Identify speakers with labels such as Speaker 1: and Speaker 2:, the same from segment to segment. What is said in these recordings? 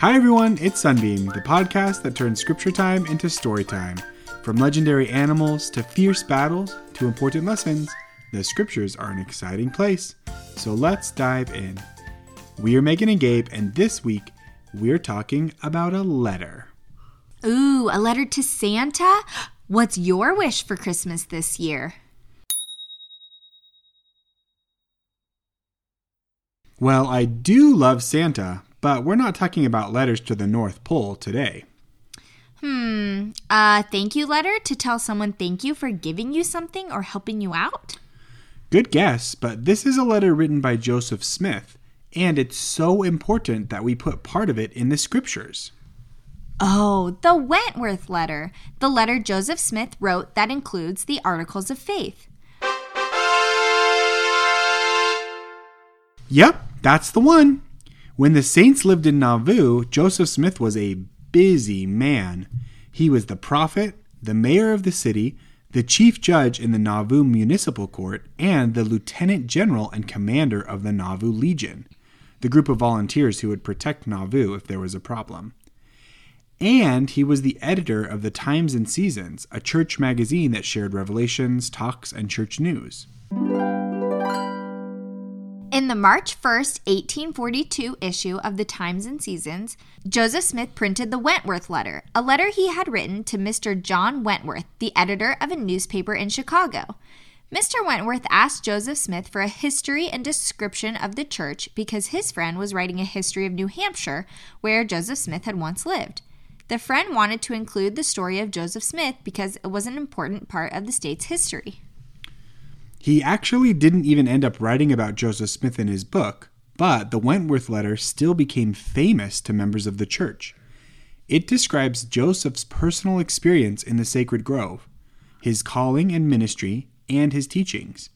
Speaker 1: Hi, everyone. It's Sunbeam, the podcast that turns scripture time into story time. From legendary animals to fierce battles to important lessons, the scriptures are an exciting place. So let's dive in. We are Megan and Gabe, and this week we're talking about a letter.
Speaker 2: Ooh, a letter to Santa? What's your wish for Christmas this year?
Speaker 1: Well, I do love Santa, but we're not talking about letters to the North Pole today.
Speaker 2: Hmm, a thank you letter to tell someone thank you for giving you something or helping you out?
Speaker 1: Good guess, but this is a letter written by Joseph Smith, and it's so important that we put part of it in the scriptures.
Speaker 2: Oh, the Wentworth letter, the letter Joseph Smith wrote that includes the Articles of Faith.
Speaker 1: Yep, that's the one. When the saints lived in Nauvoo, Joseph Smith was a busy man. He was the prophet, the mayor of the city, the chief judge in the Nauvoo Municipal Court, and the lieutenant general and commander of the Nauvoo Legion, the group of volunteers who would protect Nauvoo if there was a problem. And he was the editor of the Times and Seasons, a church magazine that shared revelations, talks, and church news.
Speaker 2: In the March 1st, 1842 issue of the Times and Seasons, Joseph Smith printed the Wentworth letter, a letter he had written to Mr. John Wentworth, the editor of a newspaper in Chicago. Mr. Wentworth asked Joseph Smith for a history and description of the church because his friend was writing a history of New Hampshire, where Joseph Smith had once lived. The friend wanted to include the story of Joseph Smith because it was an important part of the state's history.
Speaker 1: He actually didn't even end up writing about Joseph Smith in his book, but the Wentworth letter still became famous to members of the church. It describes Joseph's personal experience in the sacred grove, his calling and ministry, and his teachings.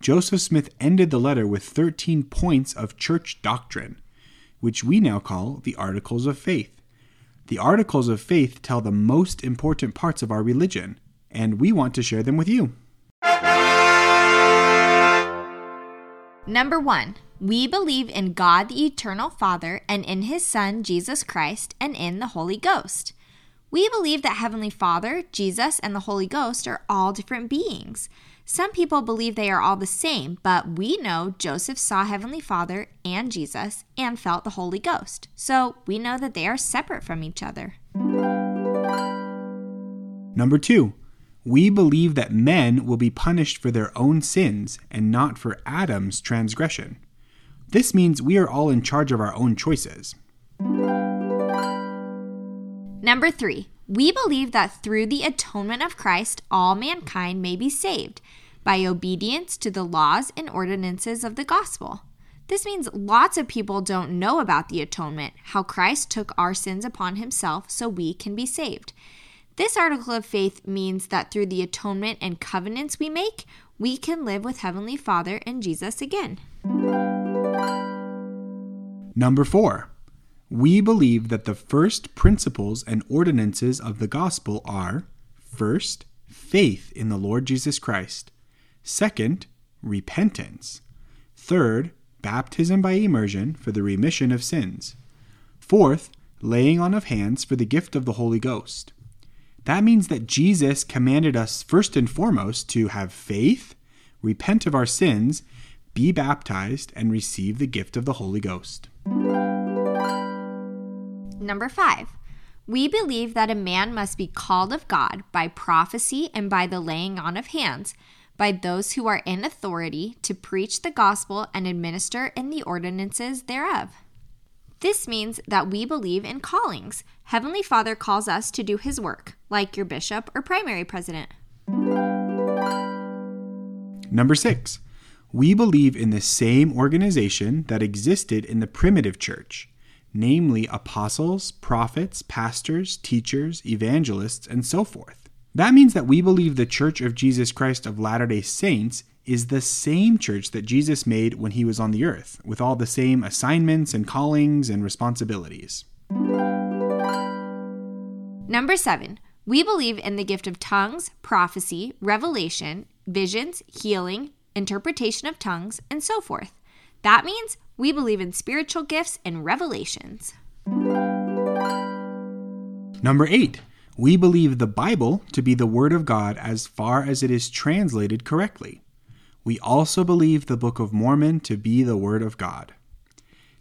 Speaker 1: Joseph Smith ended the letter with 13 points of church doctrine, which we now call the Articles of Faith. The Articles of Faith tell the most important parts of our religion, and we want to share them with you.
Speaker 2: Number one, we believe in God the Eternal Father and in His Son, Jesus Christ, and in the Holy Ghost. We believe that Heavenly Father, Jesus, and the Holy Ghost are all different beings. Some people believe they are all the same, but we know Joseph saw Heavenly Father and Jesus and felt the Holy Ghost. So we know that they are separate from each other.
Speaker 1: Number two, we believe that men will be punished for their own sins and not for Adam's transgression. This means we are all in charge of our own choices.
Speaker 2: Number three, we believe that through the atonement of Christ, all mankind may be saved by obedience to the laws and ordinances of the gospel. This means lots of people don't know about the atonement, how Christ took our sins upon himself so we can be saved. This article of faith means that through the atonement and covenants we make, we can live with Heavenly Father and Jesus again.
Speaker 1: Number four, we believe that the first principles and ordinances of the gospel are first, faith in the Lord Jesus Christ, second, repentance, third, baptism by immersion for the remission of sins, fourth, laying on of hands for the gift of the Holy Ghost. That means that Jesus commanded us first and foremost to have faith, repent of our sins, be baptized, and receive the gift of the Holy Ghost.
Speaker 2: Number five, we believe that a man must be called of God by prophecy and by the laying on of hands, by those who are in authority to preach the gospel and administer in the ordinances thereof. This means that we believe in callings. Heavenly Father calls us to do his work, like your bishop or primary president.
Speaker 1: Number six, we believe in the same organization that existed in the primitive church, namely apostles, prophets, pastors, teachers, evangelists, and so forth. That means that we believe the Church of Jesus Christ of Latter day Saints is the same church that Jesus made when he was on the earth, with all the same assignments and callings and responsibilities.
Speaker 2: Number seven, we believe in the gift of tongues, prophecy, revelation, visions, healing, interpretation of tongues, and so forth. That means we believe in spiritual gifts and revelations.
Speaker 1: Number eight, we believe the Bible to be the Word of God as far as it is translated correctly. We also believe the Book of Mormon to be the Word of God.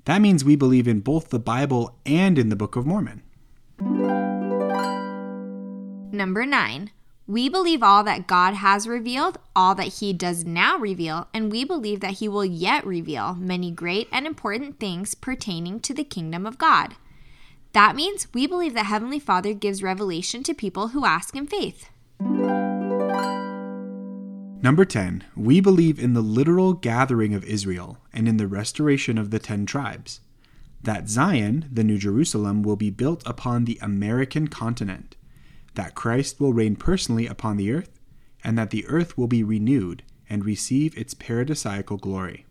Speaker 1: That means we believe in both the Bible and in the Book of Mormon.
Speaker 2: Number nine, we believe all that God has revealed, all that He does now reveal, and we believe that He will yet reveal many great and important things pertaining to the kingdom of God. That means we believe that Heavenly Father gives revelation to people who ask in faith.
Speaker 1: Number 10, we believe in the literal gathering of Israel and in the restoration of the ten tribes. That Zion, the New Jerusalem, will be built upon the American continent that Christ will reign personally upon the earth, and that the earth will be renewed and receive its paradisiacal glory.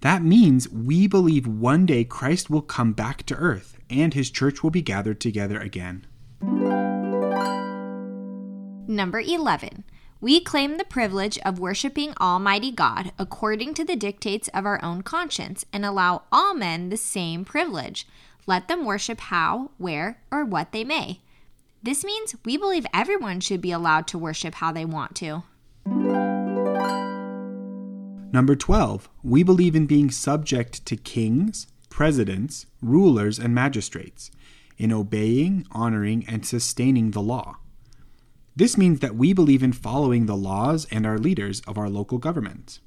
Speaker 1: That means we believe one day Christ will come back to earth and his church will be gathered together again.
Speaker 2: Number 11. We claim the privilege of worshiping Almighty God according to the dictates of our own conscience and allow all men the same privilege. Let them worship how, where, or what they may. This means we believe everyone should be allowed to worship how they want to.
Speaker 1: Number 12, we believe in being subject to kings, presidents, rulers, and magistrates, in obeying, honoring, and sustaining the law. This means that we believe in following the laws and our leaders of our local government.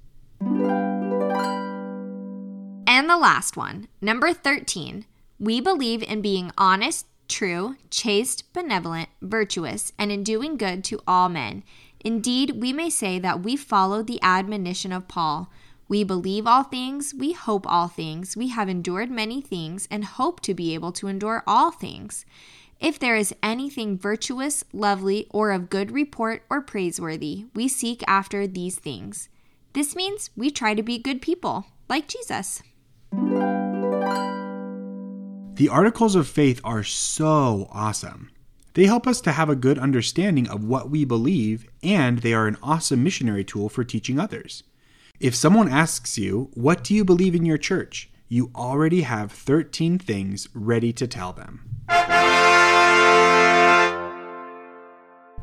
Speaker 2: And the last one, number 13, we believe in being honest, true, chaste, benevolent, virtuous, and in doing good to all men. Indeed, we may say that we follow the admonition of Paul. We believe all things, we hope all things, we have endured many things, and hope to be able to endure all things. If there is anything virtuous, lovely, or of good report or praiseworthy, we seek after these things. This means we try to be good people, like Jesus.
Speaker 1: The articles of faith are so awesome. They help us to have a good understanding of what we believe, and they are an awesome missionary tool for teaching others. If someone asks you, What do you believe in your church? you already have 13 things ready to tell them.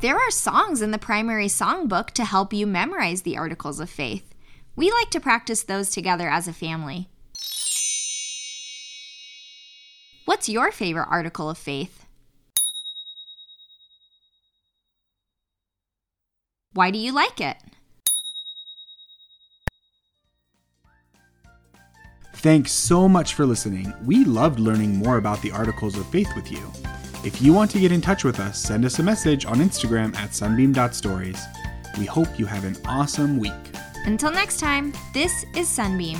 Speaker 2: There are songs in the primary songbook to help you memorize the articles of faith. We like to practice those together as a family. What's your favorite article of faith? Why do you like it?
Speaker 1: Thanks so much for listening. We loved learning more about the articles of faith with you. If you want to get in touch with us, send us a message on Instagram at sunbeam.stories. We hope you have an awesome week.
Speaker 2: Until next time, this is Sunbeam.